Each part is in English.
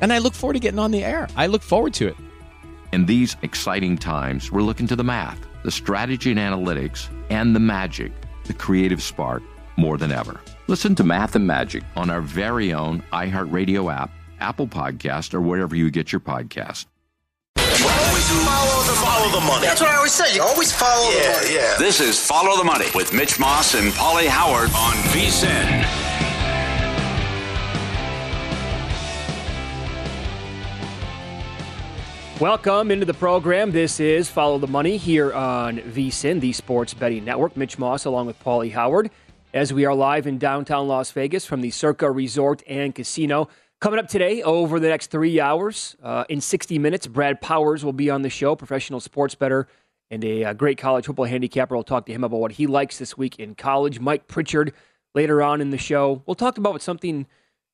and I look forward to getting on the air. I look forward to it. In these exciting times, we're looking to the math, the strategy and analytics, and the magic, the creative spark, more than ever. Listen to Math and Magic on our very own iHeartRadio app, Apple Podcast, or wherever you get your podcast. Always follow the, follow the money. That's what I always say. You always follow yeah, the money. Yeah. This is Follow the Money with Mitch Moss and Pauly Howard on VSIN. Welcome into the program. This is Follow the Money here on VSIN, the Sports Betting Network. Mitch Moss along with Pauly Howard as we are live in downtown Las Vegas from the Circa Resort and Casino. Coming up today over the next three hours, uh, in 60 minutes, Brad Powers will be on the show, professional sports better and a, a uh, great college football handicapper. We'll talk to him about what he likes this week in college. Mike Pritchard later on in the show. We'll talk about something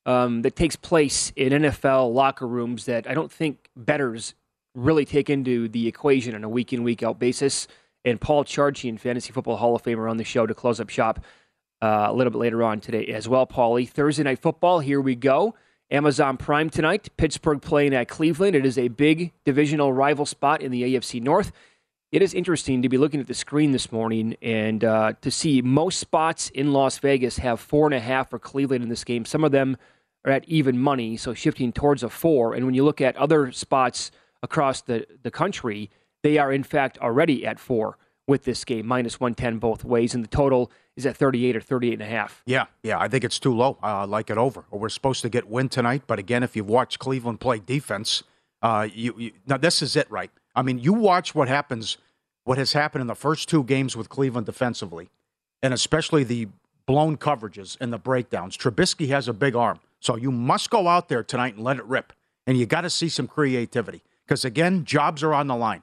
um, that takes place in NFL locker rooms that I don't think betters really take into the equation on a week in, week out basis. And Paul Charchian, Fantasy Football Hall of Famer, on the show to close up shop uh, a little bit later on today as well, Pauly. Thursday Night Football, here we go. Amazon Prime tonight. Pittsburgh playing at Cleveland. It is a big divisional rival spot in the AFC North. It is interesting to be looking at the screen this morning and uh, to see most spots in Las Vegas have four and a half for Cleveland in this game. Some of them are at even money, so shifting towards a four. And when you look at other spots across the, the country, they are in fact already at four with this game, minus 110 both ways, and the total is at 38 or 38 and a half. Yeah, yeah, I think it's too low. I uh, like it over. We're supposed to get win tonight, but again, if you've watched Cleveland play defense, uh, you, you now this is it, right? I mean, you watch what happens, what has happened in the first two games with Cleveland defensively, and especially the blown coverages and the breakdowns. Trubisky has a big arm, so you must go out there tonight and let it rip, and you got to see some creativity because again, jobs are on the line.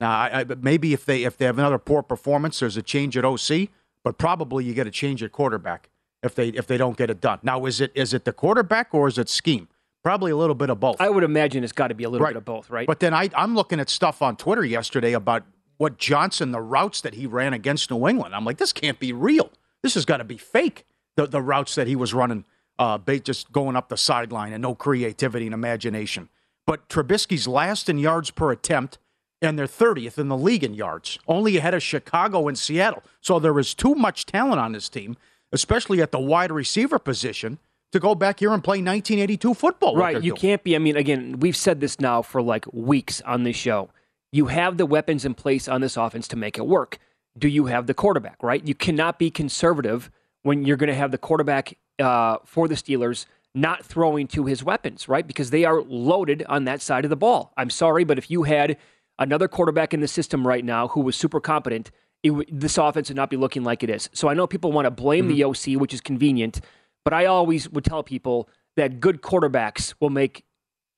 Now, I, I, maybe if they if they have another poor performance, there's a change at OC, but probably you get a change at quarterback if they if they don't get it done. Now, is it is it the quarterback or is it scheme? Probably a little bit of both. I would imagine it's got to be a little right. bit of both, right? But then I, I'm looking at stuff on Twitter yesterday about what Johnson, the routes that he ran against New England. I'm like, this can't be real. This has got to be fake. The the routes that he was running, uh, just going up the sideline and no creativity and imagination but Trubisky's last in yards per attempt, and they're 30th in the league in yards, only ahead of Chicago and Seattle. So there is too much talent on this team, especially at the wide receiver position, to go back here and play 1982 football. Right. You doing. can't be. I mean, again, we've said this now for like weeks on this show. You have the weapons in place on this offense to make it work. Do you have the quarterback, right? You cannot be conservative when you're going to have the quarterback uh, for the Steelers not throwing to his weapons, right? Because they are loaded on that side of the ball. I'm sorry, but if you had another quarterback in the system right now who was super competent, it, this offense would not be looking like it is. So I know people want to blame mm-hmm. the OC, which is convenient, but I always would tell people that good quarterbacks will make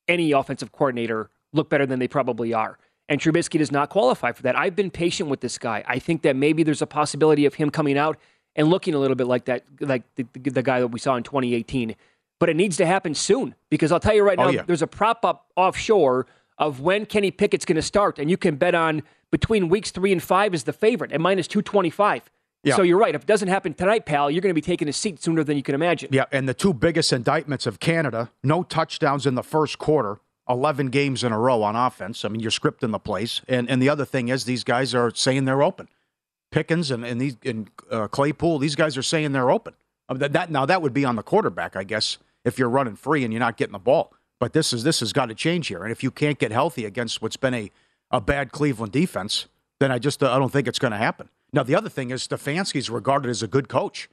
any offensive coordinator look better than they probably are. And Trubisky does not qualify for that. I've been patient with this guy. I think that maybe there's a possibility of him coming out and looking a little bit like that, like the, the guy that we saw in 2018. But it needs to happen soon because I'll tell you right oh, now, yeah. there's a prop up offshore of when Kenny Pickett's going to start, and you can bet on between weeks three and five is the favorite at minus 225. Yeah. So you're right. If it doesn't happen tonight, pal, you're going to be taking a seat sooner than you can imagine. Yeah, and the two biggest indictments of Canada no touchdowns in the first quarter, 11 games in a row on offense. I mean, you're scripting the place. And, and the other thing is, these guys are saying they're open. Pickens and, and, these, and uh, Claypool, these guys are saying they're open. I mean, that, that, now, that would be on the quarterback, I guess, if you're running free and you're not getting the ball. But this is this has got to change here. And if you can't get healthy against what's been a, a bad Cleveland defense, then I just uh, I don't think it's going to happen. Now the other thing is Stefanski's regarded as a good coach.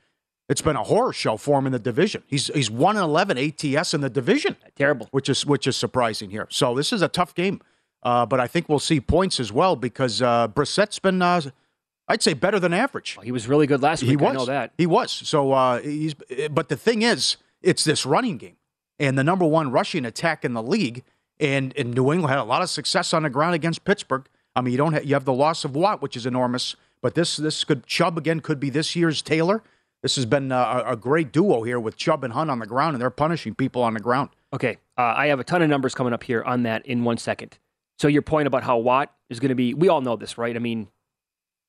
It's been a horror show for him in the division. He's he's one and eleven ATS in the division. Terrible, which is which is surprising here. So this is a tough game, uh, but I think we'll see points as well because uh, Brissett's been. Uh, I'd say better than average. Well, he was really good last week. He was. I know that. He was. So uh, he's. But the thing is, it's this running game and the number one rushing attack in the league. And, and New England had a lot of success on the ground against Pittsburgh. I mean, you don't have, you have the loss of Watt, which is enormous, but this this could Chubb again could be this year's Taylor. This has been a, a great duo here with Chubb and Hunt on the ground, and they're punishing people on the ground. Okay, uh, I have a ton of numbers coming up here on that in one second. So your point about how Watt is going to be, we all know this, right? I mean,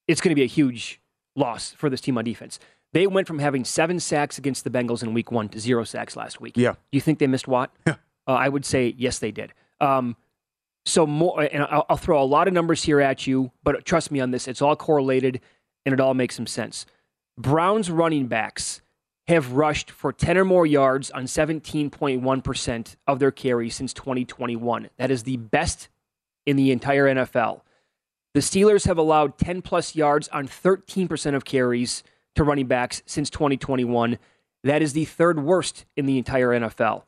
it's going to be a huge loss for this team on defense. They went from having seven sacks against the Bengals in week one to zero sacks last week. Yeah. Do you think they missed Watt? Yeah. Uh, I would say yes, they did. Um, so more, and I'll, I'll, throw a lot of numbers here at you, but trust me on this, it's all correlated and it all makes some sense. Browns running backs have rushed for 10 or more yards on 17.1% of their carries since 2021. That is the best in the entire NFL. The Steelers have allowed 10 plus yards on 13% of carries to running backs since 2021. That is the third worst in the entire NFL.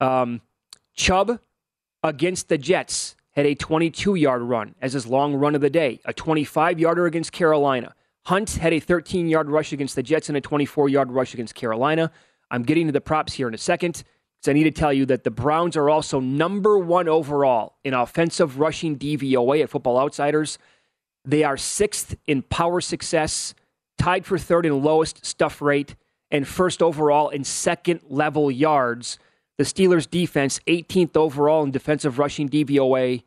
Um, Chubb against the Jets had a 22 yard run as his long run of the day, a 25 yarder against Carolina. Hunt had a 13 yard rush against the Jets and a 24 yard rush against Carolina. I'm getting to the props here in a second because I need to tell you that the Browns are also number one overall in offensive rushing DVOA at Football Outsiders. They are sixth in power success tied for third in lowest stuff rate, and first overall in second level yards. The Steelers' defense, 18th overall in defensive rushing DVOA,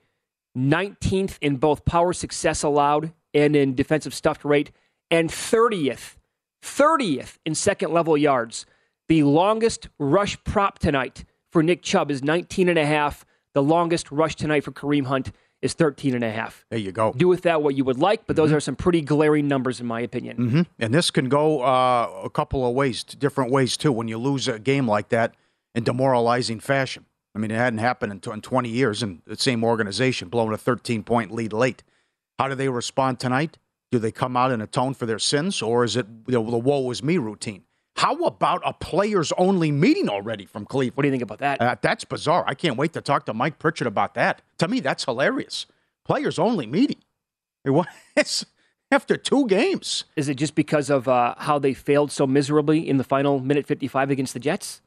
19th in both power success allowed and in defensive stuffed rate, and 30th, 30th in second level yards. The longest rush prop tonight for Nick Chubb is 19 and a half. The longest rush tonight for Kareem Hunt is 13 and a half. There you go. Do with that what you would like, but those mm-hmm. are some pretty glaring numbers in my opinion. Mm-hmm. And this can go uh, a couple of ways, different ways too. When you lose a game like that in demoralizing fashion. I mean, it hadn't happened in, in 20 years in the same organization, blowing a 13 point lead late. How do they respond tonight? Do they come out and atone for their sins, or is it you know, the woe is me routine? How about a players only meeting already from Cleveland? What do you think about that? Uh, that's bizarre. I can't wait to talk to Mike Pritchard about that. To me, that's hilarious. Players only meeting. It's after two games. Is it just because of uh, how they failed so miserably in the final minute 55 against the Jets?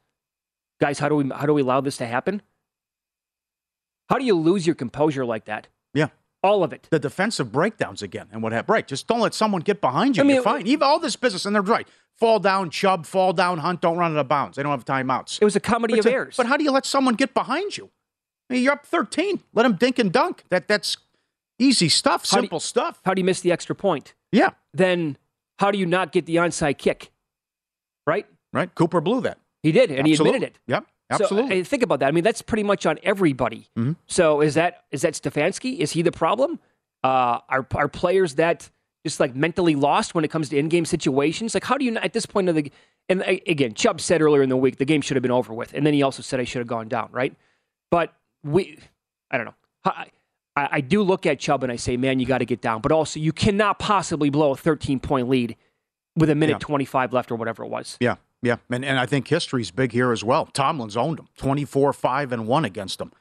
Guys, how do we how do we allow this to happen? How do you lose your composure like that? Yeah. All of it. The defensive breakdowns again and what happened. Right. Just don't let someone get behind you. I mean, You're fine. Even all this business, and they're right fall down Chubb, fall down Hunt, don't run out of bounds. They don't have timeouts. It was a comedy but of errors. But how do you let someone get behind you? I mean, you're up 13. Let them dink and dunk. That That's easy stuff, how simple you, stuff. How do you miss the extra point? Yeah. Then how do you not get the onside kick? Right? Right. Cooper blew that. He did, and absolutely. he admitted it. Yep. Absolutely. So, think about that. I mean, that's pretty much on everybody. Mm-hmm. So is that is that Stefanski? Is he the problem? Uh, are are players that just like mentally lost when it comes to in-game situations? Like, how do you at this point of the and again, Chubb said earlier in the week the game should have been over with, and then he also said I should have gone down, right? But we, I don't know. I, I do look at Chubb and I say, man, you got to get down. But also, you cannot possibly blow a 13 point lead with a minute yeah. 25 left or whatever it was. Yeah. yeah, and and I think history's big here as well. Tomlin's owned them, twenty four five and one against them.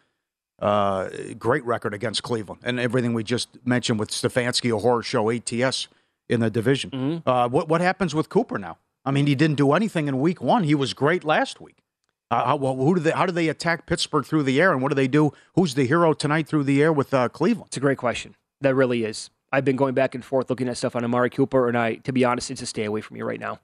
Uh, great record against Cleveland, and everything we just mentioned with Stefanski, a horror show ATS in the division. Mm-hmm. Uh, what what happens with Cooper now? I mean, he didn't do anything in Week One. He was great last week. Uh, how, well, who do they? How do they attack Pittsburgh through the air, and what do they do? Who's the hero tonight through the air with uh, Cleveland? It's a great question. That really is. I've been going back and forth looking at stuff on Amari Cooper, and I, to be honest, it's a stay away from me right now.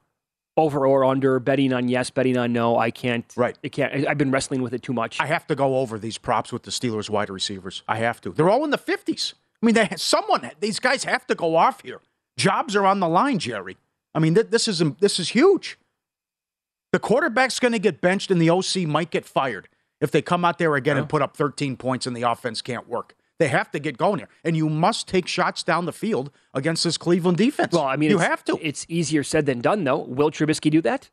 Over or under, betting on yes, betting on no. I can't. Right. I can't. I've been wrestling with it too much. I have to go over these props with the Steelers wide receivers. I have to. They're all in the fifties. I mean, they, someone these guys have to go off here. Jobs are on the line, Jerry. I mean, th- this is this is huge. The quarterback's going to get benched, and the OC might get fired if they come out there again and put up 13 points, and the offense can't work. They have to get going here, and you must take shots down the field against this Cleveland defense. Well, I mean, you have to. It's easier said than done, though. Will Trubisky do that?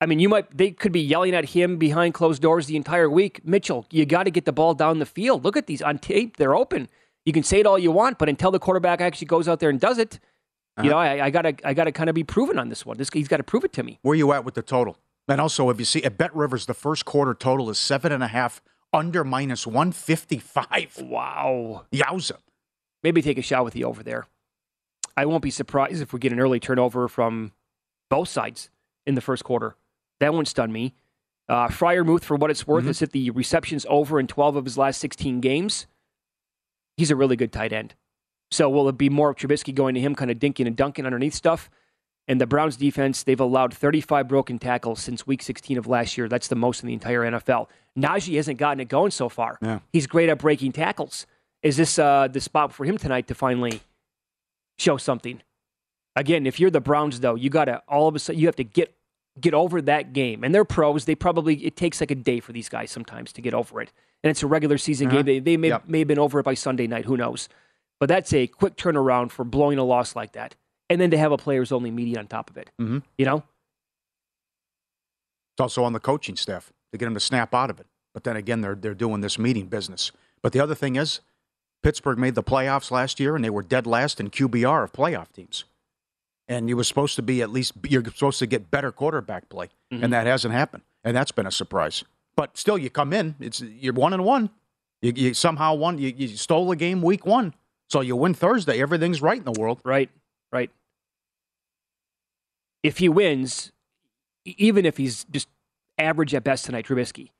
I mean, you might. They could be yelling at him behind closed doors the entire week. Mitchell, you got to get the ball down the field. Look at these on tape; they're open. You can say it all you want, but until the quarterback actually goes out there and does it, you uh-huh. know, I, I gotta, I gotta kind of be proven on this one. This he's got to prove it to me. Where you at with the total? And also, if you see at Bet Rivers, the first quarter total is seven and a half under minus 155. Wow. Yowza. Maybe take a shot with the over there. I won't be surprised if we get an early turnover from both sides in the first quarter. That won't stun me. Uh, Freiermuth, for what it's worth, has hit the receptions over in 12 of his last 16 games. He's a really good tight end. So will it be more of Trubisky going to him, kind of dinking and dunking underneath stuff? And the Browns defense, they've allowed 35 broken tackles since week 16 of last year. That's the most in the entire NFL. Najee hasn't gotten it going so far. Yeah. He's great at breaking tackles. Is this uh, the spot for him tonight to finally show something? Again, if you're the Browns, though, you got to all of a sudden you have to get get over that game. And they're pros. They probably it takes like a day for these guys sometimes to get over it. And it's a regular season Uh-huh. game. They, they may, Yep. may have been over it by Sunday night. Who knows? But that's a quick turnaround for blowing a loss like that. And then to have a players only meeting on top of it. Mm-hmm. You know? It's also on the coaching staff to get them to snap out of it. But then again, they're they're doing this meeting business. But the other thing is, Pittsburgh made the playoffs last year, and they were dead last in QBR of playoff teams. And you were supposed to be at least you're supposed to get better quarterback play, Mhm. and that hasn't happened, and that's been a surprise. But still, you come in, it's you're one and one. You, you somehow won. You, you stole a game week one, so you win Thursday. Everything's right in the world. Right, right. If he wins, even if he's just average at best tonight, Trubisky,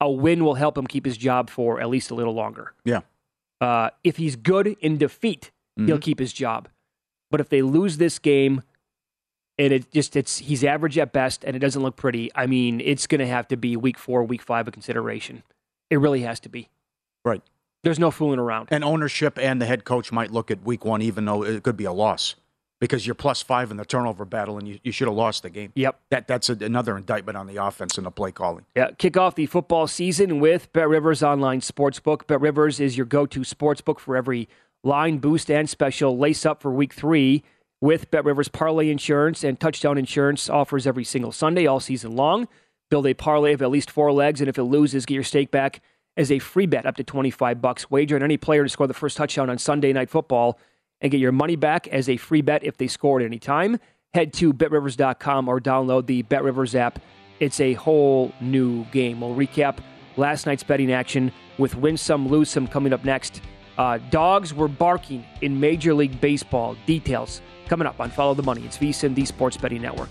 a win will help him keep his job for at least a little longer. Yeah. Uh, if he's good in defeat, he'll Mhm. keep his job. But if they lose this game and it just it's he's average at best and it doesn't look pretty, I mean, it's going to have to be week 4, week 5 of consideration. It really has to be. Right. There's no fooling around. And ownership and the head coach might look at week one, even though it could be a loss, because you're plus five in the turnover battle and you, you should have lost the game. Yep. That that's a, another indictment on the offense and the play calling. Yeah, kick off the football season with Bet Rivers Online Sportsbook. Bet Rivers is your go to sportsbook for every line, boost, and special. Lace up for week three with Bet Rivers Parlay Insurance and Touchdown Insurance offers every single Sunday all season long. Build a parlay of at least four legs, and if it loses, get your stake back as a free bet up to 25 bucks. Wager on any player to score the first touchdown on Sunday Night Football and get your money back as a free bet if they score at any time. Head to betrivers.com or download the BetRivers app. It's a whole new game. We'll recap last night's betting action with win some, lose some coming up next. Uh, dogs were barking in Major League Baseball. Details coming up on Follow the Money. It's VSIN, the Sports Betting Network.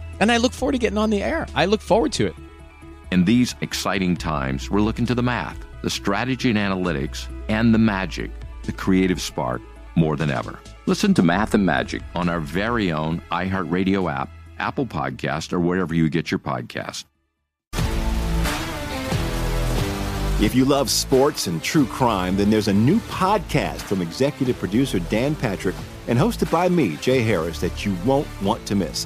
and I look forward to getting on the air. I look forward to it. In these exciting times, we're looking to the math, the strategy and analytics, and the magic the creative spark more than ever. Listen to Math and Magic on our very own iHeartRadio app, Apple Podcast, or wherever you get your podcast. If you love sports and true crime, then there's a new podcast from executive producer Dan Patrick and hosted by me, Jay Harris, that you won't want to miss.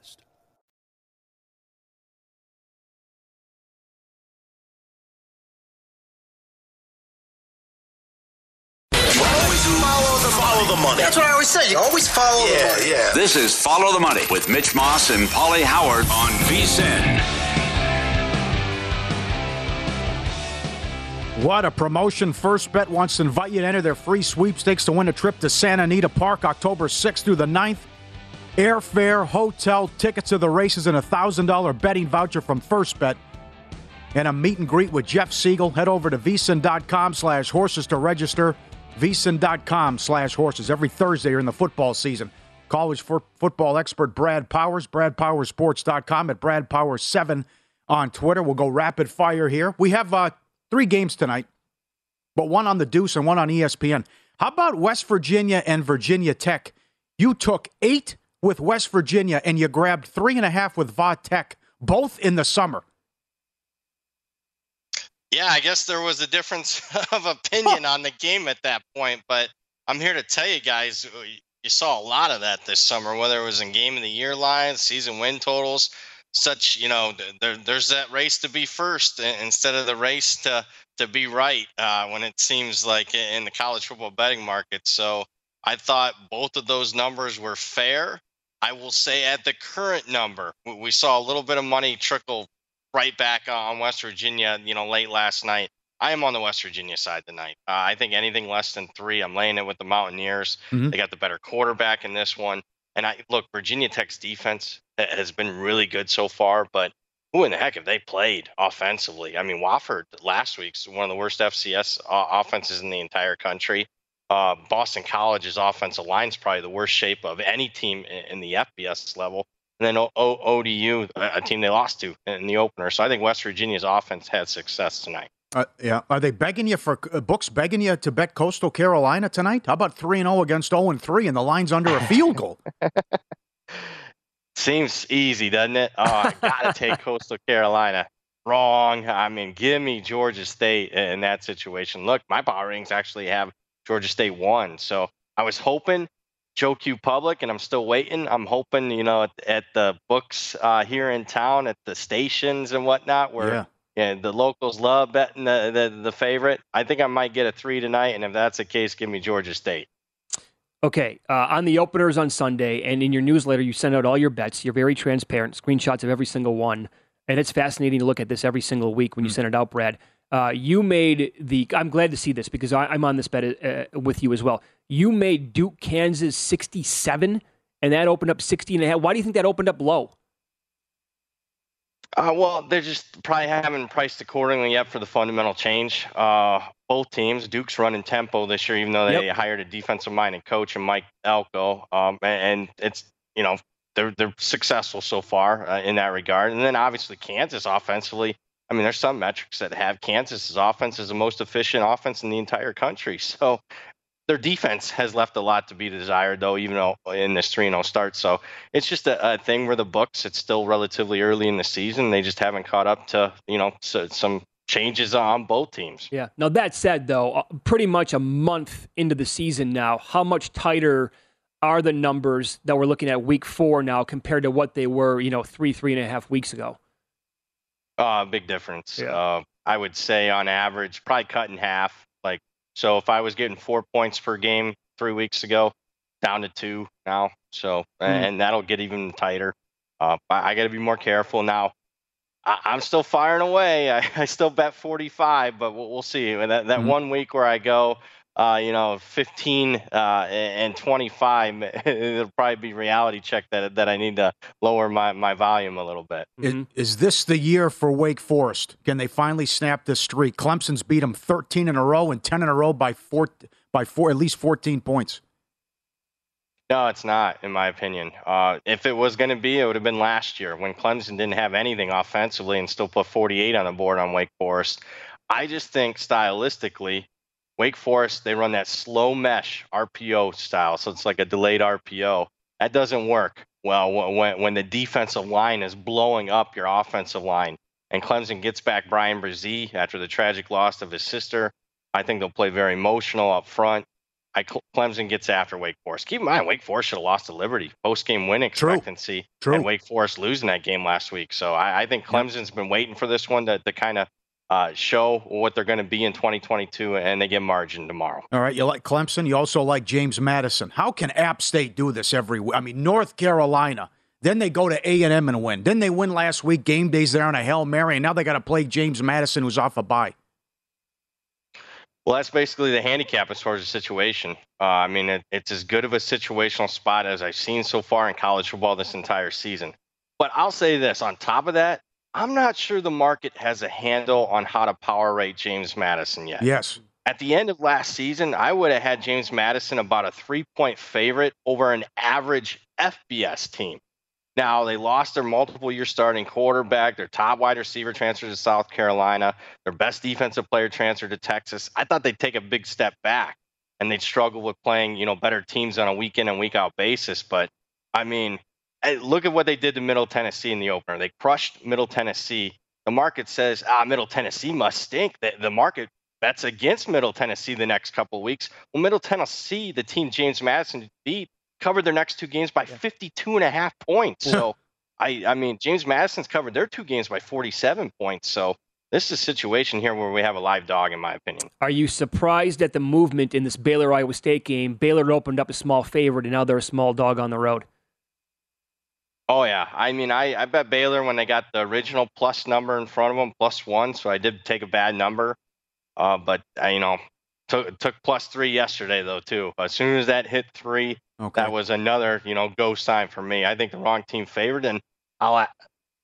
Follow the, follow the money. That's what I always say. You always follow yeah, the money. Yeah. This is Follow the Money with Mitch Moss and Pauly Howard on VSIN. What a promotion. First Bet wants to invite you to enter their free sweepstakes to win a trip to Santa Anita Park October 6th through the 9th. Airfare, hotel, tickets to the races, and a $1,000 betting voucher from First Bet. And a meet and greet with Jeff Siegel. Head over to vsin.com slash horses to register. vsin.com slash horses. Every Thursday during the football season. College for football expert Brad Powers, bradpowersports.com at bradpowers7 on Twitter. We'll go rapid fire here. We have uh, three games tonight, but one on the Deuce and one on ESPN. How about West Virginia and Virginia Tech? You took eight with West Virginia and you grabbed three and a half with Va Tech, both in the summer. Yeah, I guess there was a difference of opinion on the game at that point, but I'm here to tell you guys, uh, you saw a lot of that this summer, whether it was in game of the year lines, season win totals, such, you know, there, there's that race to be first instead of the race to, to be right uh, when it seems like in the college football betting market. So I thought both of those numbers were fair. I will say at the current number, we saw a little bit of money trickle right back on West Virginia, you know, late last night. I am on the West Virginia side tonight. Uh, I think anything less than three, I'm laying it with the Mountaineers. Mm-hmm. They got the better quarterback in this one. And I look, Virginia Tech's defense has been really good so far, but who in the heck have they played offensively? I mean, Wofford last week's one of the worst FCS uh, offenses in the entire country. Uh, Boston College's offensive line is probably the worst shape of any team in, in the FBS level. And then o- o- ODU, a team they lost to in the opener. So I think West Virginia's offense had success tonight. Uh, yeah, are they begging you for uh, books? Begging you to bet Coastal Carolina tonight? How about three and zero against zero and three, and the line's under a field goal? Seems easy, doesn't it? Oh, I gotta take Coastal Carolina. Wrong. I mean, give me Georgia State in that situation. Look, my power rings actually have Georgia State one. So I was hoping Joe Q Public, and I'm still waiting. I'm hoping, you know, at, at the books uh, here in town, at the stations and whatnot, where yeah. yeah the locals love betting the, the, the favorite. I think I might get a three tonight, and if that's the case, give me Georgia State. Okay, uh, on the openers on Sunday, and in your newsletter, you send out all your bets. You're very transparent, screenshots of every single one, and it's fascinating to look at this every single week when you mm. send it out, Brad. Uh, you made the. I'm glad to see this because I, am on this bet uh, with you as well. You made Duke, Kansas 67, and that opened up 60 and a half. Why do you think that opened up low? Uh, well, they're just probably haven't priced accordingly yet for the fundamental change. Uh, both teams, Duke's running tempo this year, even though they yep. hired a defensive-minded coach and Mike Elko, um, and, it's you know they're they're successful so far uh, in that regard. And then obviously Kansas offensively, I mean, there's some metrics that have Kansas's offense as the most efficient offense in the entire country. So their defense has left a lot to be desired, though, even though in this 3 0 start. So it's just a, a, thing where the books, it's still relatively early in the season. They just haven't caught up to, you know, so, some changes on both teams. Yeah. Now, that said, though, uh, pretty much a month into the season now, how much tighter are the numbers that we're looking at week four now compared to what they were, you know, three, three and a half weeks ago? Uh, big difference. Yeah. Uh, I would say on average, probably cut in half. Like so if I was getting four points per game three weeks ago, down to two now. So mm. and that'll get even tighter. Uh, I, I got to be more careful now. I, am still firing away. I, I, still bet 45, but we'll, we'll see. And that that mm. one week where I go uh, you know, 15 uh, and 25, it'll probably be reality check that that I need to lower my, my volume a little bit. Mm-hmm. Is, is, this the year for Wake Forest? Can they finally snap this streak? Clemson's beat them 13 in a row and 10 in a row by four by four at least 14 points. No, it's not, in my opinion. Uh, if it was going to be, it would have been last year when Clemson didn't have anything offensively and still put 48 on the board on Wake Forest. I just think stylistically, Wake Forest, they run that slow mesh RPO style. So it's like a delayed RPO. That doesn't work well when, when the defensive line is blowing up your offensive line. And Clemson gets back Bryan Bresee after the tragic loss of his sister. I think they'll play very emotional up front. I, Clemson gets after Wake Forest. Keep in mind, Wake Forest should have lost to Liberty. Post game win expectancy. True. True. And Wake Forest losing that game last week. So I, I think Clemson's been waiting for this one to, to kind of uh, show what they're going to be in 2022, and they get margin tomorrow. All right, you like Clemson. You also like James Madison. How can App State do this every week? I mean, North Carolina. Then they go to A and M and win. Then they win last week. Game days there on a hail mary, and now they got to play James Madison, who's off a bye. Well, that's basically the handicap as far as the situation. Uh, I mean, it, it's as good of a situational spot as I've seen so far in college football this entire season. But I'll say this: on top of that, I'm not sure the market has a handle on how to power rate James Madison yet. Yes. At the end of last season, I would have had James Madison about a three point favorite over an average FBS team. Now, they lost their multiple year starting quarterback, their top wide receiver transferred to South Carolina, their best defensive player transferred to Texas. I thought they'd take a big step back and they'd struggle with playing, you know, better teams on a week in and week out basis. But I mean, look at what they did to Middle Tennessee in the opener. They crushed Middle Tennessee. The market says, ah, Middle Tennessee must stink. The, the market bets against Middle Tennessee the next couple of weeks. Well, Middle Tennessee, the team James Madison beat, covered their next two games by 52 and a half points. So, I, I mean, James Madison's covered their two games by 47 points. So, this is a situation here where we have a live dog, in my opinion. Are you surprised at the movement in this Baylor Iowa State game? Baylor opened up a small favorite, and now they're a small dog on the road. Oh yeah, I mean, I, I bet Baylor when they got the original plus number in front of them, plus one. So I did take a bad number, uh, but I, you know, took took plus three yesterday though too. As soon as that hit three, okay. that was another you know go sign for me. I think the wrong team favored, and I'll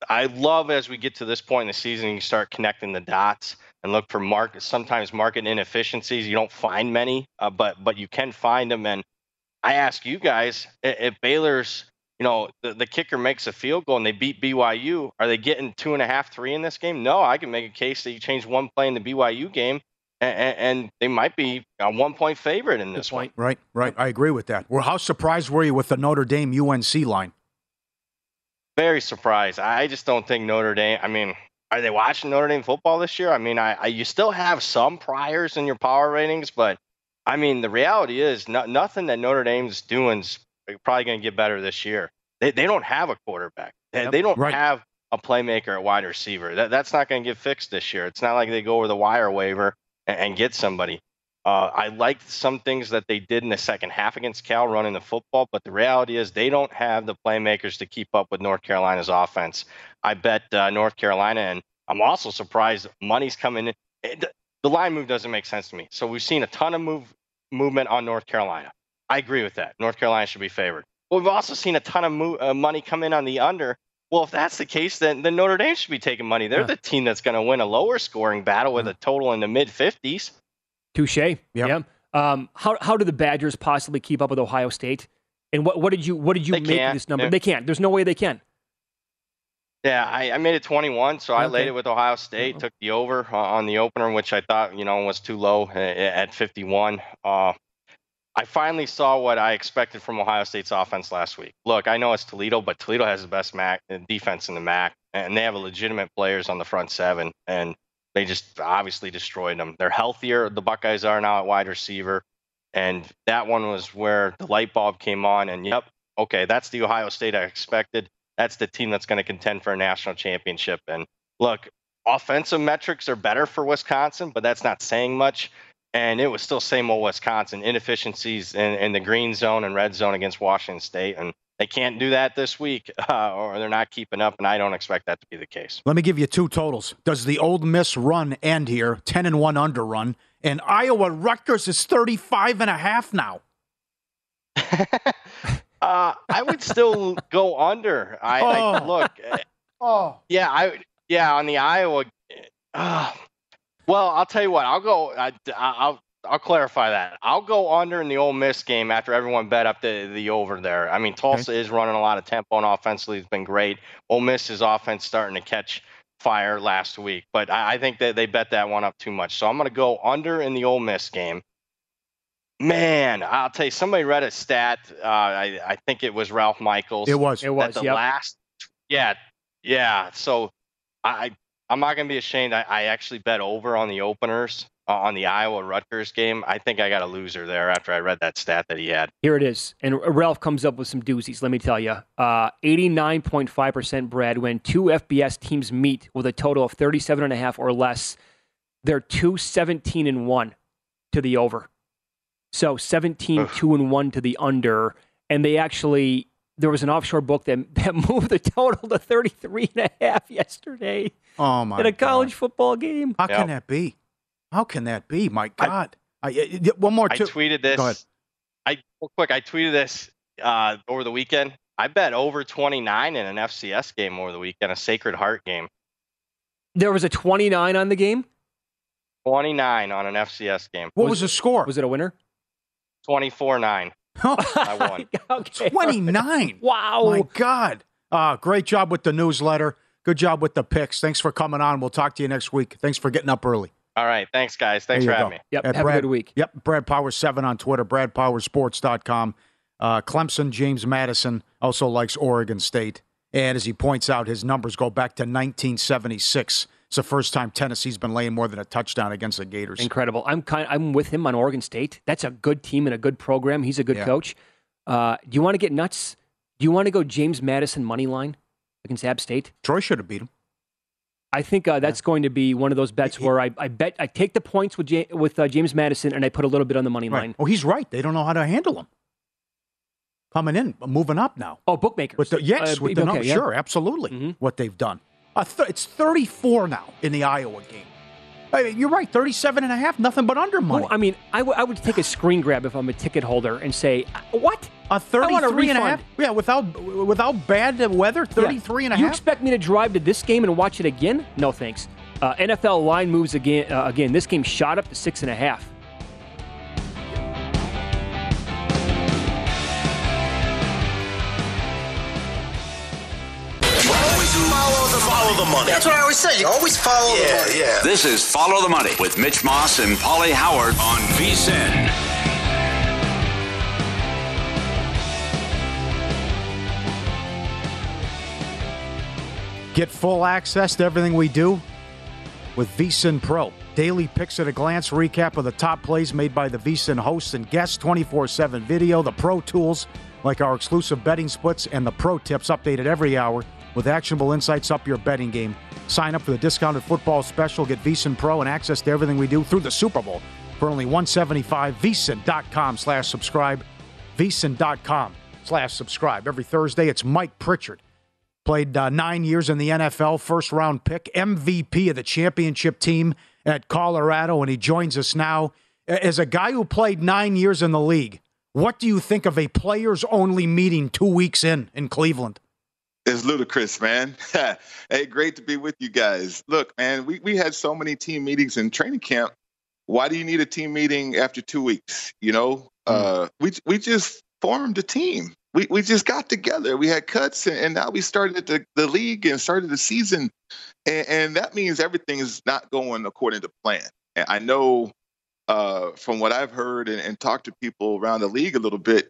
I love as we get to this point in the season, you start connecting the dots and look for market. Sometimes market inefficiencies. You don't find many, uh, but but you can find them. And I ask you guys, if Baylor's you know, the, the kicker makes a field goal and they beat BYU, are they getting two and a half, three in this game? No, I can make a case that you change one play in the BYU game and, and, they might be a one point favorite in this point. Right, right. I agree with that. Well, how surprised were you with the Notre Dame UNC line? very surprised. I just don't think Notre Dame. I mean, are they watching Notre Dame football this year? I mean, I, I you still have some priors in your power ratings, but I mean, the reality is no, nothing that Notre Dame's doing is probably going to get better this year. They they don't have a quarterback. They, yep, they don't right. have a playmaker at wide receiver. That that's not going to get fixed this year. It's not like they go over the wire waiver and, and get somebody. Uh, I liked some things that they did in the second half against Cal running the football, but the reality is they don't have the playmakers to keep up with North Carolina's offense. I bet uh, North Carolina, and I'm also surprised money's coming in. It, the line move doesn't make sense to me. So we've seen a ton of move movement on North Carolina. I agree with that. North Carolina should be favored. But we've also seen a ton of mo- uh, money come in on the under. Well, if that's the case, then, then Notre Dame should be taking money. They're yeah. the team that's going to win a lower scoring battle with a total in the mid 50s. Touche. Yep. Yeah. Um, how how do the Badgers possibly keep up with Ohio State? And what what did you what did you they make can't. this number? They can't. There's no way they can. Yeah, I, I made it 21, so okay. I laid it with Ohio State. Uh-huh. Took the over uh, on the opener, which I thought you know was too low uh, at 51. Uh, I finally saw what I expected from Ohio State's offense last week. Look, I know it's Toledo, but Toledo has the best MAC uh, defense in the MAC, and they have legitimate players on the front seven. And they just obviously destroyed them. They're healthier. The Buckeyes are now at wide receiver. And that one was where the light bulb came on. And yep, okay, that's the Ohio State I expected. That's the team that's going to contend for a national championship. And look, offensive metrics are better for Wisconsin, but that's not saying much. And it was still same old Wisconsin inefficiencies in, in the green zone and red zone against Washington State. And they can't do that this week, uh, or they're not keeping up, and I don't expect that to be the case. Let me give you two totals. Does the Ole Miss run end here? Ten and one under run, and Iowa Rutgers is 35 and a half now. uh, I would still go under. I, oh. I look. Oh, yeah, I yeah on the Iowa. Uh, well, I'll tell you what. I'll go. I, I'll I'll clarify that. I'll go under in the Ole Miss game after everyone bet up the, the over there. I mean, Tulsa okay. is running a lot of tempo and offensively has been great. Ole Miss's offense starting to catch fire last week, but I, I think that they bet that one up too much. So I'm going to go under in the Ole Miss game. Man, I'll tell you, somebody read a stat. Uh, I, I think it was Ralph Michaels. It was. It was. the yep. last. Yeah, yeah. So I I'm not going to be ashamed. I, I actually bet over on the openers uh, on the Iowa Rutgers game. I think I got a loser there after I read that stat that he had. Here it is. And Ralph comes up with some doozies, let me tell you. Uh, 89.5% Brad when two FBS teams meet with a total of 37.5 or less. They're 2 17 and 1 to the over. So 17 2 and 1 to the under. And they actually, there was an offshore book that, that moved the total to 33 and a half yesterday. Oh, my In a college God. football game. How yep. can that be? How can that be? My God. I, I, one more. Two. I tweeted this. Go ahead. I real quick. I tweeted this uh, over the weekend. I bet over 29 in an FCS game over the weekend, a Sacred Heart game. There was a 29 on the game. 29 on an FCS game. What was, was the score? Was it a winner? 24 9. I won. okay. 29. wow. My God. Uh, great job with the newsletter. Good job with the picks. Thanks for coming on. We'll talk to you next week. Thanks for getting up early. All right. Thanks, guys. Thanks for having go. me. Yep. At have Brad, a good week. Yep. Brad Powers 7 on Twitter, bradpowersports.com. Uh, Clemson, James Madison also likes Oregon State. And as he points out, his numbers go back to 1976. It's the first time Tennessee's been laying more than a touchdown against the Gators. Incredible. I'm kind. I'm with him on Oregon State. That's a good team and a good program. He's a good yeah. coach. Uh, do you want to get nuts? Do you want to go James Madison money line against App State? Troy should have beat him. I think uh, that's going to be one of those bets where I, I bet I take the points with with uh, James Madison and I put a little bit on the money right. line. Oh, he's right. They don't know how to handle him. Coming in, moving up now. Oh, bookmakers. With the, yes, uh, with the okay, yeah. sure, absolutely. Mm-hmm. What they've done. Th- it's 34 now in the Iowa game. I mean, you're right, 37 and a half, nothing but under money. Well, I mean, I, w- I would take a screen grab if I'm a ticket holder and say, uh, what? A 33 and a half? Yeah, without without bad weather, 33 yeah. and a you half. You expect me to drive to this game and watch it again? No, thanks. Uh, NFL line moves again. Uh, again, this game shot up to six and a half. Follow the, money. That's what I always say. You always follow yeah, the money. Yeah. This is Follow the Money with Mitch Moss and Pauly Howard on VSIN. Get full access to everything we do with VSIN Pro. Daily picks at a glance recap of the top plays made by the VSIN hosts and guests, 24 7 video, the pro tools like our exclusive betting splits and the pro tips updated every hour with actionable insights up your betting game. Sign up for the discounted football special, get VSIN Pro and access to everything we do through the Super Bowl for only 175 VSIN.com slash subscribe. VSIN.com slash subscribe. Every Thursday, it's Mike Pritchard. Played uh, nine years in the NFL, first round pick, MVP of the championship team at Colorado, and he joins us now. As a guy who played nine years in the league, what do you think of a players only meeting two weeks in in Cleveland? It's ludicrous, man. hey, great to be with you guys. Look, man, we, we had so many team meetings in training camp. Why do you need a team meeting after two weeks? You know, mm. uh, we we just formed a team. We we just got together. We had cuts, and, and now we started the, the league and started the season, and, and that means everything is not going according to plan. And I know uh, from what I've heard and, and talked to people around the league a little bit,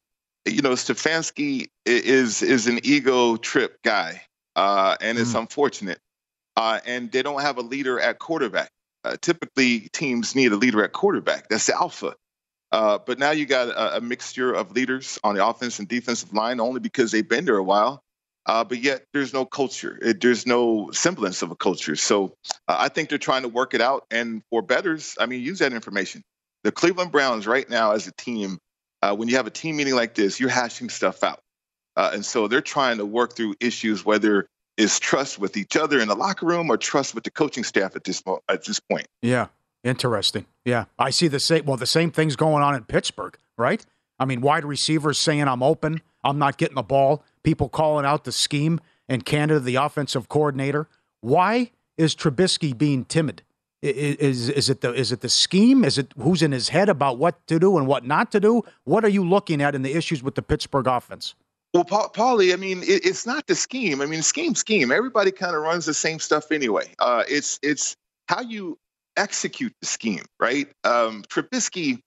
you know, Stefanski is is an ego trip guy, uh, and it's mm. unfortunate. Uh, and they don't have a leader at quarterback. Uh, typically, teams need a leader at quarterback. That's the alpha. Uh, but now you got a, a, mixture of leaders on the offense and defensive line, only because they've been there a while. Uh, but yet, there's no culture. It, there's no semblance of a culture. So uh, I think they're trying to work it out. And for betters, I mean, use that information. The Cleveland Browns, right now, as a team, uh, when you have a team meeting like this, you're hashing stuff out. Uh, and so they're trying to work through issues, whether it's trust with each other in the locker room or trust with the coaching staff at this at this point. Yeah, interesting. Yeah, I see the same. Well, the same things going on in Pittsburgh, right? I mean, wide receivers saying I'm open, I'm not getting the ball. People calling out the scheme, and Canada, the offensive coordinator. Why is Trubisky being timid? Is is it the is it the scheme? Is it who's in his head about what to do and what not to do? What are you looking at in the issues with the Pittsburgh offense? Well, pa- Pauly, I mean, it, it's not the scheme. I mean, scheme, scheme. Everybody kind of runs the same stuff anyway. Uh, it's it's how you execute the scheme, right? Um, Trubisky.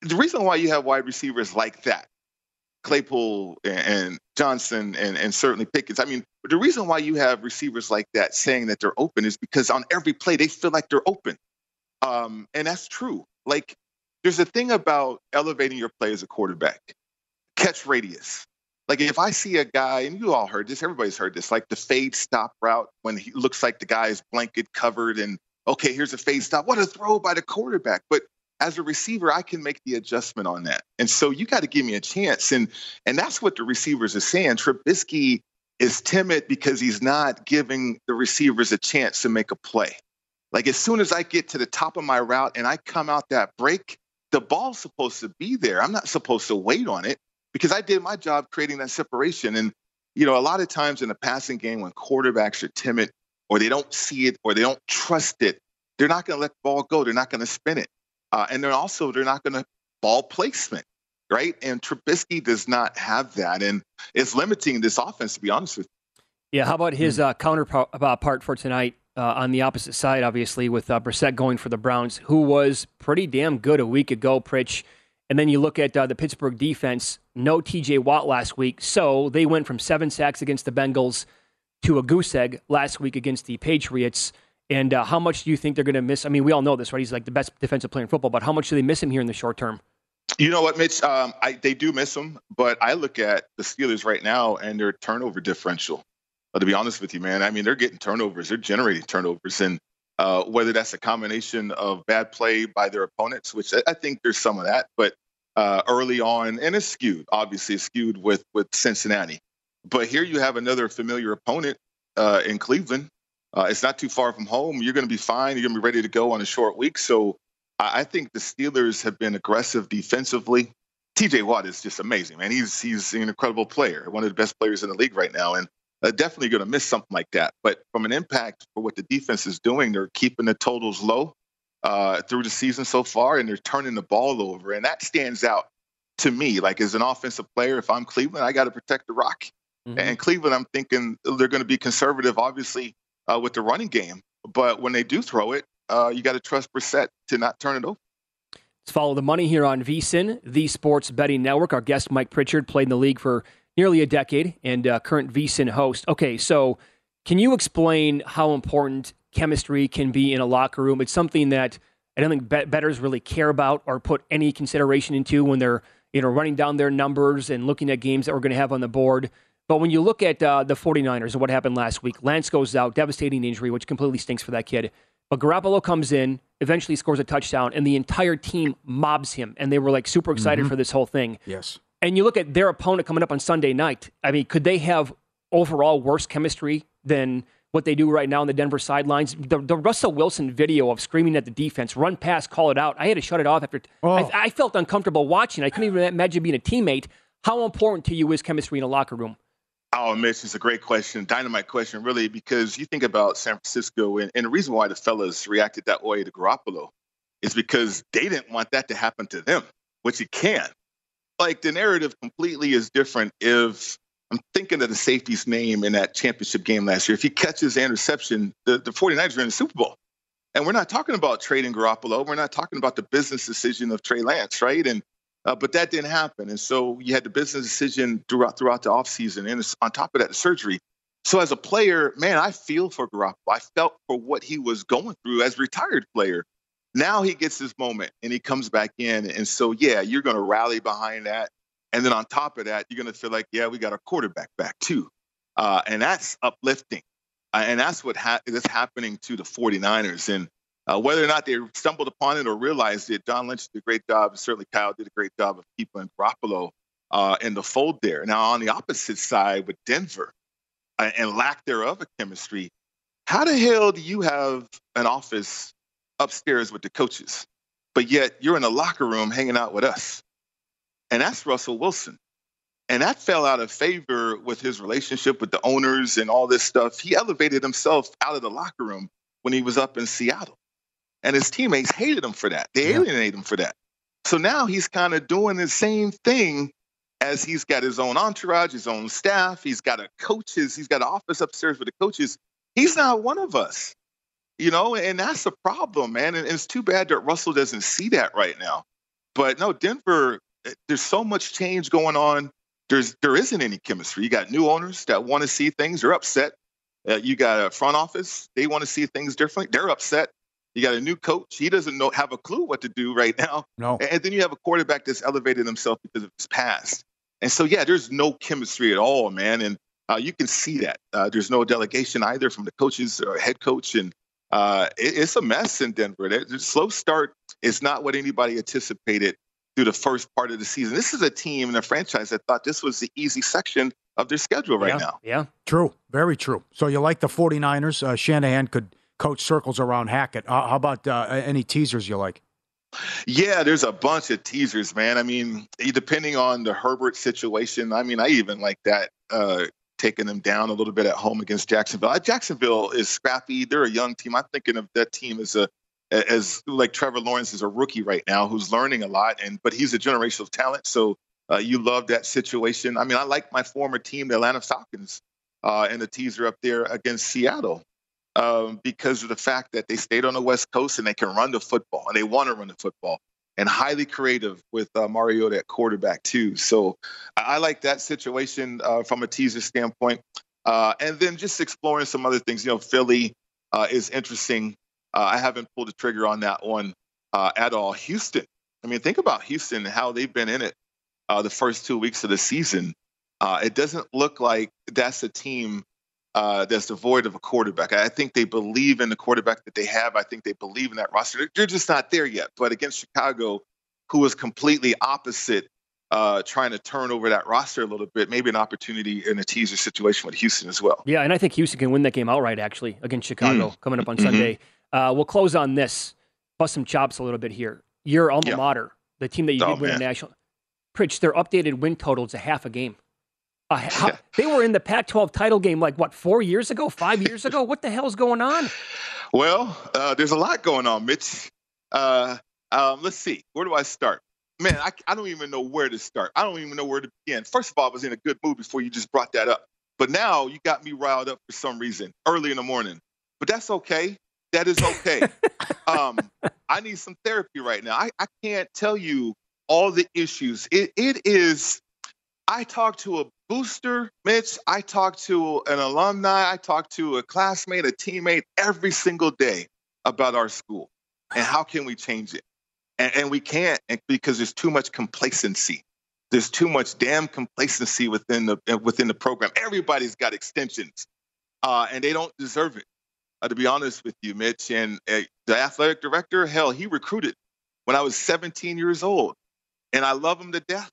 The reason why you have wide receivers like that, Claypool and Johnson and, and certainly Pickens. I mean, the reason why you have receivers like that saying that they're open is because on every play they feel like they're open. Um, and that's true. Like there's a thing about elevating your play as a quarterback. Catch radius. Like if I see a guy, and you all heard this, everybody's heard this, like the fade stop route when he looks like the guy is blanket covered and okay, here's a fade stop. What a throw by the quarterback. But as a receiver, I can make the adjustment on that. And so you got to give me a chance. And and that's what the receivers are saying. Trubisky is timid because he's not giving the receivers a chance to make a play. Like as soon as I get to the top of my route and I come out that break, the ball's supposed to be there. I'm not supposed to wait on it because I did my job creating that separation. And you know, a lot of times in the passing game when quarterbacks are timid or they don't see it or they don't trust it, they're not going to let the ball go. They're not going to spin it. Uh, and then also, they're not going to ball placement, right? And Trubisky does not have that, and it's limiting this offense. To be honest with you. Yeah. How about his hmm. uh, counterpart uh, for tonight? Uh, on the opposite side, obviously, with uh, Brissett going for the Browns, who was pretty damn good a week ago, Pritch. And then you look at uh, the Pittsburgh defense, no TJ Watt last week. So they went from seven sacks against the Bengals to a goose egg last week against the Patriots. And uh, how much do you think they're going to miss? I mean, we all know this, right? He's like the best defensive player in football, but how much do they miss him here in the short term? You know what, Mitch? Um, I, they do miss him, but I look at the Steelers right now and their turnover differential. Uh, to be honest with you, man, I mean, they're getting turnovers, they're generating turnovers. And uh, whether that's a combination of bad play by their opponents, which I, I think there's some of that, but uh, early on, and it's skewed, obviously, it's skewed with, with Cincinnati. But here you have another familiar opponent uh, in Cleveland uh, it's not too far from home. You're going to be fine. You're going to be ready to go on a short week. So I, think the Steelers have been aggressive defensively. TJ Watt is just amazing, man. He's he's an incredible player, one of the best players in the league right now, and uh, definitely going to miss something like that. But from an impact for what the defense is doing, they're keeping the totals low uh, through the season so far, and they're turning the ball over, and that stands out to me. Like as an offensive player, if I'm Cleveland, I got to protect the rock. Mm-hmm. And Cleveland, I'm thinking they're going to be conservative, obviously, uh, with the running game. But when they do throw it, uh, you got to trust Brissett to not turn it over. Let's follow the money here on VSIN, the Sports Betting Network. Our guest, Mike Pritchard, played in the league for nearly a decade and uh, current VSIN host. Okay, so Can you explain how important chemistry can be in a locker room? It's something that I don't think bettors really care about or put any consideration into when they're you know running down their numbers and looking at games that we're going to have on the board. But when you look at uh, the 49ers and what happened last week, Lance goes out, devastating injury, which completely stinks for that kid. But Garoppolo comes in, eventually scores a touchdown, and the entire team mobs him. And they were like super excited mm-hmm. for this whole thing. Yes. And you look at their opponent coming up on Sunday night. I mean, could they have overall worse chemistry than what they do right now on the Denver sidelines. The, the Russell Wilson video of screaming at the defense, run pass, call it out. I had to shut it off after. Oh. I, I, felt uncomfortable watching. I couldn't even imagine being a teammate. How important to you is chemistry in a locker room? Oh, Mitch, it's a great question, dynamite question, really, because you think about San Francisco, and, and the reason why the fellas reacted that way to Garoppolo is because they didn't want that to happen to them, which it can. Like the narrative completely is different if I'm thinking of the safety's name in that championship game last year. If he catches the interception, the, the 49ers are in the Super Bowl. And we're not talking about trading Garoppolo. We're not talking about the business decision of Trey Lance, right? And uh, but that didn't happen. And so you had the business decision throughout throughout the offseason. And on top of that, the surgery. So as a player, man, I feel for Garoppolo. I felt for what he was going through as retired player. Now he gets his moment and he comes back in. And so, yeah, you're going to rally behind that. And then on top of that, you're going to feel like, yeah, we got our quarterback back too. Uh, and that's uplifting. Uh, and that's what ha- happening to the 49ers. And uh, whether or not they stumbled upon it or realized it, John Lynch did a great job. And Certainly, Kyle did a great job of keeping Garoppolo uh, in the fold there. Now, on the opposite side with Denver uh, and lack thereof of chemistry, how the hell do you have an office upstairs with the coaches, but yet you're in the locker room hanging out with us? and that's Russell Wilson. And that fell out of favor with his relationship with the owners and all this stuff. He elevated himself out of the locker room when he was up in Seattle. And his teammates hated him for that. They yeah. alienated him for that. So now he's kind of doing the same thing as he's got his own entourage, his own staff. He's got a coaches, he's got an office upstairs with the coaches. He's not one of us, you know, and that's a problem, man. And it's too bad that Russell doesn't see that right now. But no, Denver there's so much change going on. There's there isn't any chemistry. You got new owners that want to see things. They're upset. Uh, you got a front office. They want to see things differently. They're upset. You got a new coach. He doesn't know have a clue what to do right now. No. And, then you have a quarterback that's elevated himself because of his past. And so yeah, there's no chemistry at all, man. And uh, you can see that. Uh, there's no delegation either from the coaches or head coach, and uh, it, it's a mess in Denver. The slow start is not what anybody anticipated through the first part of the season. This is a team and a franchise that thought this was the easy section of their schedule right yeah, now. Yeah. True. Very true. So you like the 49ers. Uh, Shanahan could coach circles around Hackett. Uh, how about uh, any teasers you like? Yeah, there's a bunch of teasers, man. I mean, depending on the Herbert situation, I mean, I even like that uh, taking them down a little bit at home against Jacksonville. Jacksonville is scrappy. They're a young team. I'm thinking of that team as a as like Trevor Lawrence is a rookie right now who's learning a lot, and but he's a generational talent. So uh, you love that situation. I mean, I like my former team, the Atlanta Falcons, uh, and the teaser up there against Seattle um, because of the fact that they stayed on the West Coast and they can run the football and they want to run the football and highly creative with uh, Mariota at quarterback too. So I, I like that situation uh, from a teaser standpoint. Uh, and then just exploring some other things. You know, Philly uh, is interesting uh, I haven't pulled the trigger on that one uh, at all. Houston, I mean, think about Houston, how they've been in it uh, the first two weeks of the season. It doesn't look like that's a team uh, that's devoid of a quarterback. I think they believe in the quarterback that they have. I think they believe in that roster. They're just not there yet. But against Chicago, who was completely opposite uh, trying to turn over that roster a little bit, maybe an opportunity in a teaser situation with Houston as well. Yeah, and I think Houston can win that game outright, actually, against Chicago mm. coming up on mm-hmm. Sunday. Uh, we'll close on this, bust some chops a little bit here. Your alma yeah. mater, the team that you oh, did win man. a national. Pritch, their updated win total is a half a game. Uh, how, they were in the Pac 12 title game like, what, four years ago, five years ago? What the hell's going on? Well, uh, there's a lot going on, Mitch. Uh, um, let's see. Where do I start? Man, I, I don't even know where to start. I don't even know where to begin. First of all, I was in a good mood before you just brought that up. But now you got me riled up for some reason early in the morning. But that's okay that is okay. um, I need some therapy right now. I, I can't tell you all the issues. It, it is, I talk to a booster, Mitch. I talk to an alumni. I talk to a classmate, a teammate every single day about our school and how can we change it. And, and we can't because there's too much complacency. There's too much damn complacency within the within the program. Everybody's got extensions, uh, and they don't deserve it. Uh, to be honest with you, Mitch, and uh, the athletic director, hell, he recruited when I was 17 years old, and I love him to death.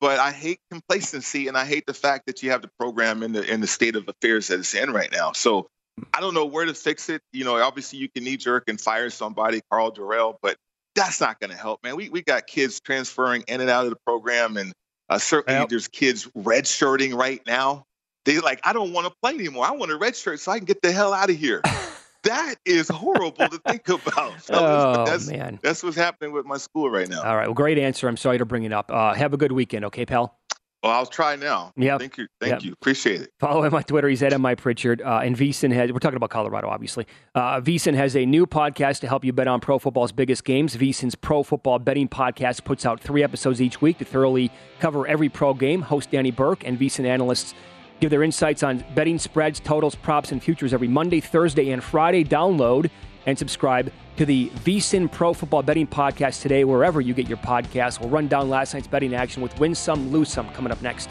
But I hate complacency, and I hate the fact that you have the program in the in the state of affairs that it's in right now. So I don't know where to fix it. You know, obviously you can knee jerk and fire somebody, Karl Dorrell, but that's not going to help, man. We we got kids transferring in and out of the program, and uh, certainly yep. there's kids redshirting right now. They like, I don't want to play anymore. I want a red shirt so I can get the hell out of here. that is horrible to think about. oh that's, man, that's what's happening with my school right now. All right, well, great answer. I'm sorry to bring it up. Uh, have a good weekend, okay, pal. Well, I'll try now. Yeah. Thank you. Thank yep. you. Appreciate it. Follow him on Twitter. He's at MI Pritchard. Uh, and VSiN has, we're talking about Colorado, obviously. Uh, VSiN has a new podcast to help you bet on pro football's biggest games. VSiN's Pro Football Betting Podcast puts out three episodes each week to thoroughly cover every pro game. Host Danny Burke and VSiN analysts give their insights on betting spreads, totals, props, and futures every Monday, Thursday, and Friday. Download and subscribe to the VSiN Pro Football Betting Podcast today, wherever you get your podcasts. We'll run down last night's betting action with Win Some, Lose Some coming up next.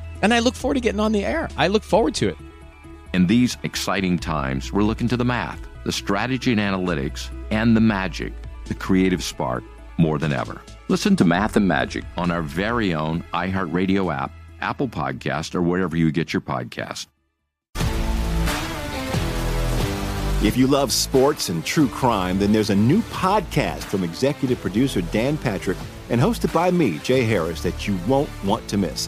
and I look forward to getting on the air. I look forward to it. In these exciting times, we're looking to the math, the strategy and analytics, and the magic, the creative spark, more than ever. Listen to Math and Magic on our very own iHeartRadio app, Apple Podcast, or wherever you get your podcast. If you love sports and true crime, then there's a new podcast from executive producer Dan Patrick and hosted by me, Jay Harris, that you won't want to miss.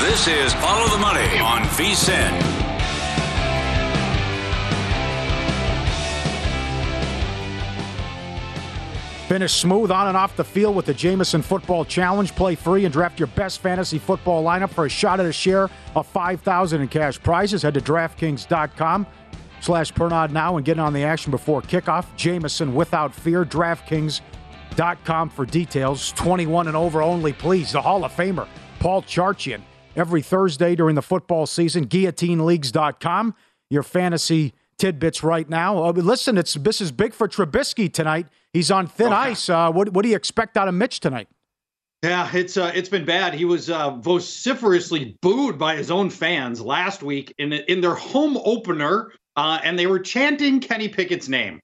This is Follow the Money on VSIN. Finish smooth on and off the field with the Jameson Football Challenge. Play free and draft your best fantasy football lineup for a shot at a share of 5000 in cash prizes. Head to DraftKings.com slash Pernod now and get on the action before kickoff. Jameson without fear. DraftKings.com for details. 21 and over only, please. The Hall of Famer, Paul Charchian. Every Thursday during the football season, GuillotineLeagues.com. Your fantasy tidbits right now. Uh, listen, it's this is big for Trubisky tonight. He's on thin okay. ice. Uh, what what do you expect out of Mitch tonight? Yeah, it's uh, it's been bad. He was uh, vociferously booed by his own fans last week in in their home opener, uh, and they were chanting Kenny Pickett's name.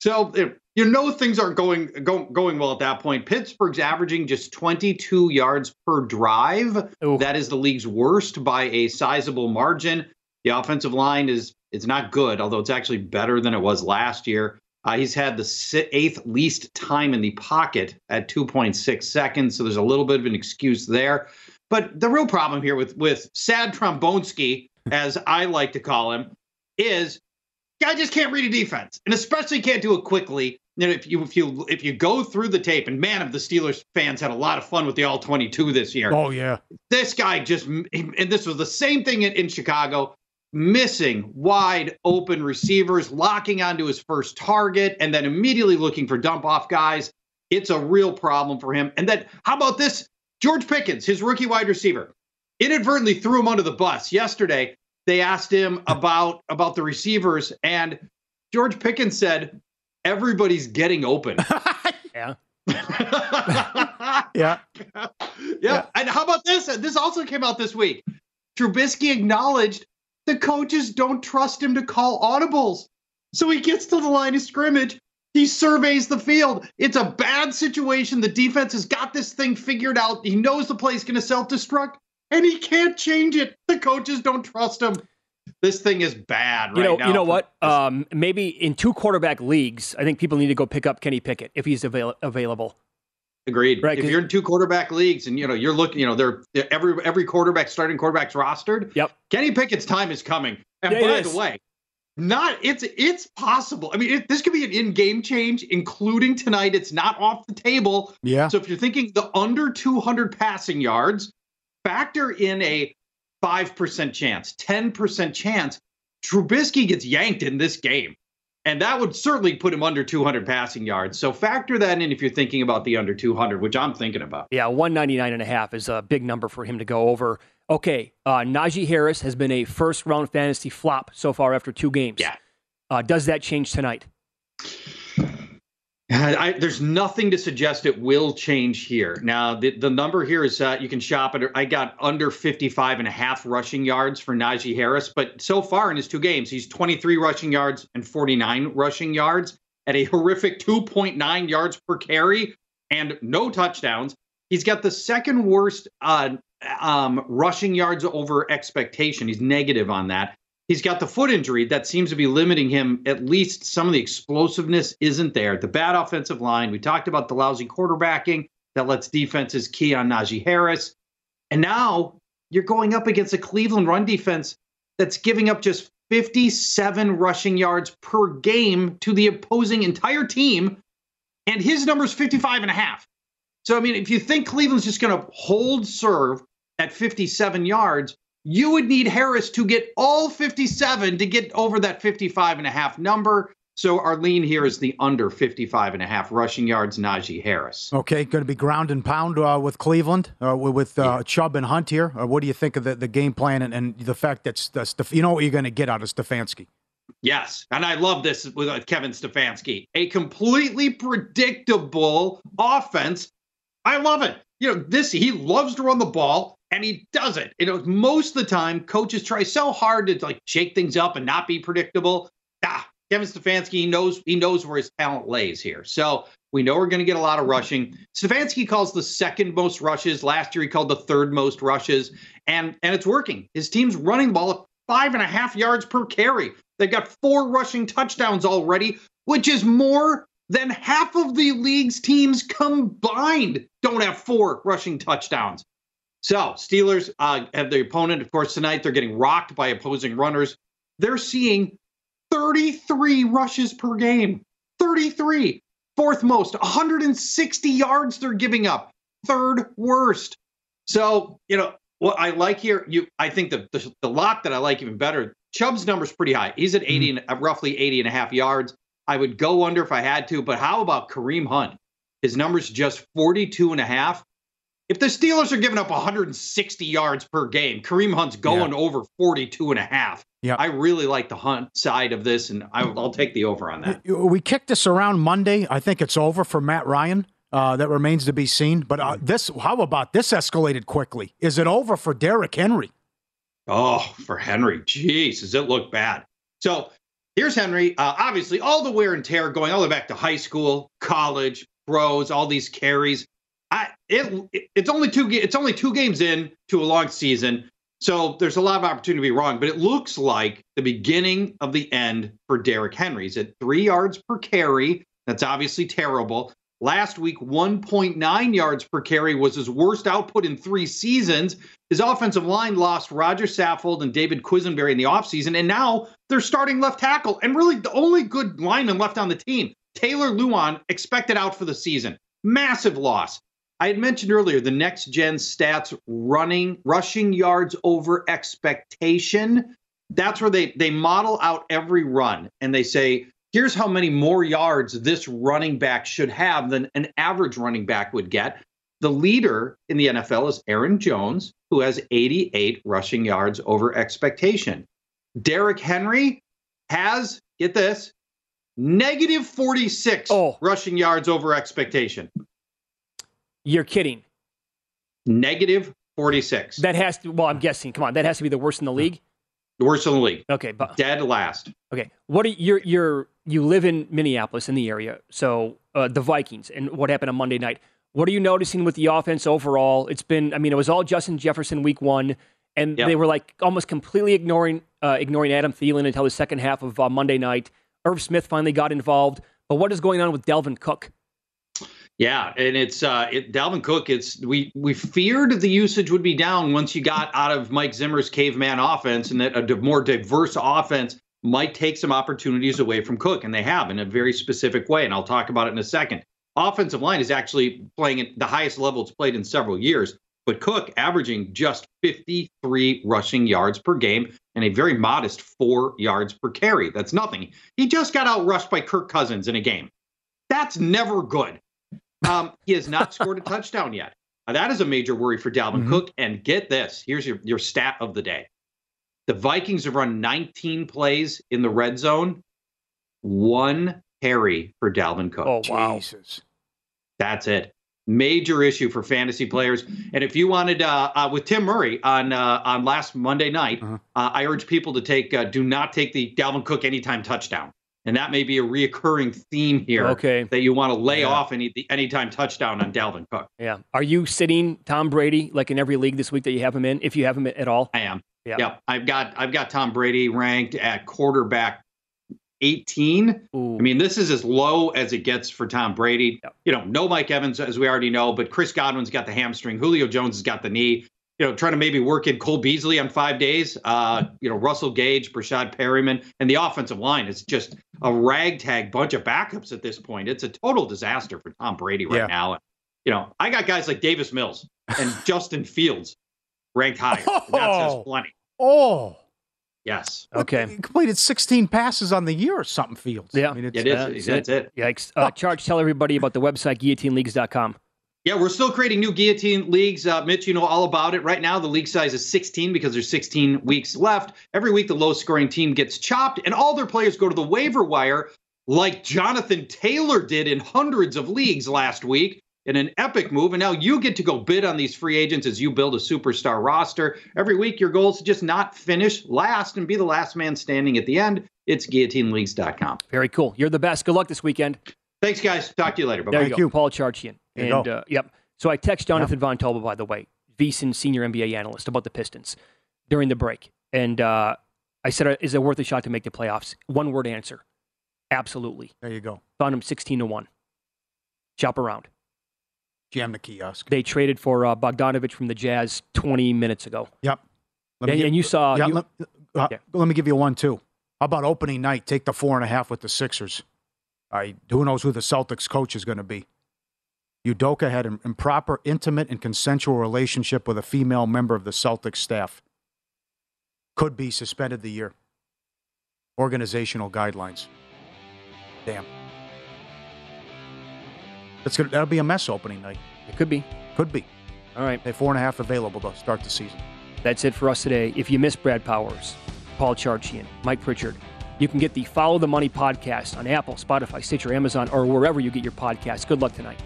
So you know things aren't going go, going well at that point. Pittsburgh's averaging just 22 yards per drive. Ooh. That is the league's worst by a sizable margin. The offensive line is it's not good, although it's actually better than it was last year. Uh, he's had the eighth least time in the pocket at 2.6 seconds, so there's a little bit of an excuse there. But the real problem here with with Sad Trombonsky, as I like to call him, is guy just can't read a defense, and especially can't do it quickly. You know, if you if you if you go through the tape, and man, of the Steelers fans had a lot of fun with the all 22 this year. Oh yeah, this guy just and this was the same thing in, in Chicago missing wide open receivers, locking onto his first target, and then immediately looking for dump off guys. It's a real problem for him. And then, how about this? George Pickens, his rookie wide receiver, inadvertently threw him under the bus yesterday. They asked him about about the receivers, and George Pickens said, "Everybody's getting open." yeah. yeah. yeah. Yeah. And how about this? This also came out this week. Trubisky acknowledged the coaches don't trust him to call audibles. So he gets to the line of scrimmage. He surveys the field. It's a bad situation. The defense has got this thing figured out. He knows the play's going to self destruct, and he can't change it. The coaches don't trust him. This thing is bad you right know, now. You know what? Um, maybe in two quarterback leagues, I think people need to go pick up Kenny Pickett if he's avail- available. Agreed. Right, if you're in two quarterback leagues and you know you're looking, you know, they're, they're every every quarterback starting quarterback's rostered. Yep. Kenny Pickett's time is coming. And yeah, by the way, not it's it's possible. I mean, it, this could be an in-game change, including tonight. It's not off the table. Yeah. So if you're thinking the under 200 passing yards, factor in a five percent chance, ten percent chance. Trubisky gets yanked in this game. And that would certainly put him under 200 passing yards. So factor that in if you're thinking about the under 200, which I'm thinking about. Yeah, 199 and a half is a big number for him to go over. Okay, uh, Najee Harris has been a first round fantasy flop so far after two games. Yeah. Uh, does that change tonight? I, there's nothing to suggest it will change here. Now, the, the number here is uh, you can shop it. I got under 55 and a half rushing yards for Najee Harris, but so far in his two games, he's 23 rushing yards and 49 rushing yards at a horrific 2.9 yards per carry and no touchdowns. He's got the second worst uh, um, rushing yards over expectation. He's negative on that. He's got the foot injury that seems to be limiting him. At least some of the explosiveness isn't there. The bad offensive line. We talked about the lousy quarterbacking that lets defenses key on Najee Harris. And now you're going up against a Cleveland run defense that's giving up just 57 rushing yards per game to the opposing entire team. And his number is 55 and a half. So, I mean, if you think Cleveland's just going to hold serve at 57 yards, you would need Harris to get all 57 to get over that 55 and a half number. So our lean here is the under 55 and a half rushing yards, Najee Harris. Okay, going to be ground and pound uh, with Cleveland, uh, with uh, yeah. Chubb and Hunt here. Uh, what do you think of the, the game plan and, and the fact that's that Steph- you know what you're going to get out of Stefanski? Yes, and I love this with uh, Kevin Stefanski. A completely predictable offense. I love it. You know, this he loves to run the ball and he does it. You know, most of the time, coaches try so hard to like shake things up and not be predictable. Ah, Kevin Stefanski he knows he knows where his talent lays here. So we know we're going to get a lot of rushing. Stefanski calls the second most rushes. Last year he called the third most rushes, and and it's working. His team's running ball at five and a half yards per carry. They've got four rushing touchdowns already, which is more than half of the league's teams combined don't have four rushing touchdowns. So Steelers uh, have the opponent, of course, tonight. They're getting rocked by opposing runners. They're seeing 33 rushes per game. 33. Fourth most. 160 yards they're giving up. Third worst. So, you know, what I like here, you I think the, the, the lock that I like even better, Chubb's number's pretty high. He's at 80 mm-hmm. and roughly 80 and a half yards. I would go under if I had to, but how about Kareem Hunt? His number's just 42 and a half. If the Steelers are giving up 160 yards per game, Kareem Hunt's going yeah. over 42 and a half. Yeah. I really like the Hunt side of this, and I, will take the over on that. We kicked this around Monday. I think it's over for Matt Ryan. Uh, that remains to be seen. But uh, this, how about this escalated quickly? Is it over for Derrick Henry? Oh, for Henry. Jeez, does it look bad? So here's Henry. Uh, obviously, all the wear and tear going all the way back to high school, college, pros, all these carries. I, it, it's only two. It's only two games in to a long season, so there's a lot of opportunity to be wrong. But it looks like the beginning of the end for Derrick Henry. He's at three yards per carry. That's obviously terrible. Last week, 1.9 yards per carry was his worst output in three seasons. His offensive line lost Roger Saffold and David Quessenberry in the offseason, and now they're starting left tackle. And really, the only good lineman left on the team, Taylor Lewan, expected out for the season. Massive loss. I had mentioned earlier the next gen stats running, rushing yards over expectation. That's where they they model out every run and they say, here's how many more yards this running back should have than an average running back would get. The leader in the NFL is Aaron Jones, who has 88 rushing yards over expectation. Derrick Henry has, get this, negative 46 oh. rushing yards over expectation. You're kidding. Negative 46. That has to, well, I'm guessing, come on, that has to be the worst in the league. The worst in the league. Okay, but dead last. Okay, what are you're you're you live in Minneapolis in the area, so uh, the Vikings and what happened on Monday night. What are you noticing with the offense overall? It's been, I mean, it was all Justin Jefferson week one, and yep. they were like almost completely ignoring uh, ignoring Adam Thielen until the second half of uh, Monday night. Irv Smith finally got involved, but what is going on with Dalvin Cook? Yeah, and it's uh, it, Dalvin Cook. It's we we feared the usage would be down once you got out of Mike Zimmer's caveman offense, and that a more diverse offense might take some opportunities away from Cook, and they have in a very specific way. And I'll talk about it in a second. Offensive line is actually playing at the highest level it's played in several years, but Cook averaging just 53 rushing yards per game and a very modest four yards per carry. That's nothing. He just got outrushed by Kirk Cousins in a game. That's never good. Um, he has not scored a touchdown yet. Now, that is a major worry for Dalvin mm-hmm. Cook. And get this here's your, your stat of the day the Vikings have run 19 plays in the red zone, one carry for Dalvin Cook. Oh, wow. Jesus. That's it. Major issue for fantasy players. And if you wanted, uh, uh, with Tim Murray on uh, on last Monday night, uh-huh. Uh, I urge people to take, uh, do not take the Dalvin Cook anytime touchdown and that may be a reoccurring theme here. Okay. That you want to lay yeah. off any the anytime touchdown on Dalvin Cook. Yeah. Are you sitting Tom Brady like in every league this week that you have him in? If you have him at all, I am. Yeah. yeah. I've got I've got Tom Brady ranked at quarterback 18. Ooh. I mean, this is as low as it gets for Tom Brady. Yep. You know, no Mike Evans, as we already know, but Chris Godwin's got the hamstring. Julio Jones has got the knee you know, trying to maybe work in Cole Beasley on five days. Uh, you know, Russell Gage, Breshad Perriman, and the offensive line is just a ragtag bunch of backups at this point. It's a total disaster for Tom Brady right yeah. now. And, you know, I got guys like Davis Mills and Justin Fields ranked higher. Oh, that says plenty. Oh. Yes. Okay. He completed 16 passes on the year or something, Fields. Yeah. I mean, it's, it is. Uh, that's it. Yikes. Uh, Charge, tell everybody about the website, guillotineleagues.com. Yeah, we're still creating new guillotine leagues. Uh, Mitch, you know all about it. Right now, the league size is 16 because there's 16 weeks left. Every week, the lowest scoring team gets chopped, and all their players go to the waiver wire, like Jonathan Taylor did in hundreds of leagues last week in an epic move. And now you get to go bid on these free agents as you build a superstar roster. Every week, your goal is to just not finish last and be the last man standing at the end. it's guillotineleagues.com. Very cool. You're the best. Good luck this weekend. Thanks, guys. Talk to you later. Bye. There Thank you go. you. Paul Charchian. And, uh, yep. So I text Jonathan Von Tobel, by the way, VSiN senior NBA analyst, about the Pistons during the break. And uh, I said, is it worth a shot to make the playoffs? One word answer. Absolutely. There you go. Found him 16 to 1. Shop around. Jam the kiosk. They traded for uh, Bogdanovich from the Jazz 20 minutes ago. Yep. And, give- and you saw. Yeah, you- let, uh, let me give you one too. How about opening night? Take the four and a half with the Sixers. I who knows who the Celtics coach is going to be. Udoka had an improper, intimate, and consensual relationship with a female member of the Celtics staff. Could be suspended the year. Organizational guidelines. Damn. That's gonna, that'll be a mess opening night. It could be. Could be. All right. They four and a half available to start the season. That's it for us today. If you missed Brad Powers, Paul Charchian, Mike Pritchard, you can get the Follow the Money podcast on Apple, Spotify, Stitcher, Amazon, or wherever you get your podcasts. Good luck tonight.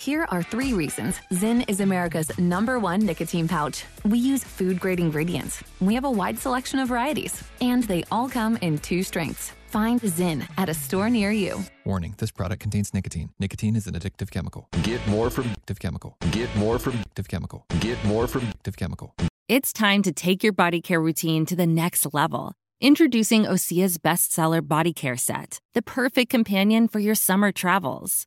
Here are three reasons Zyn is America's number one nicotine pouch. We use food grade ingredients. We have a wide selection of varieties, and they all come in two strengths. Find Zyn at a store near you. Warning this product contains nicotine. Nicotine is an addictive chemical. Get more from addictive chemical. Get more from addictive chemical. Get more from addictive chemical. It's time to take your body care routine to the next level. Introducing Osea's bestseller body care set, the perfect companion for your summer travels.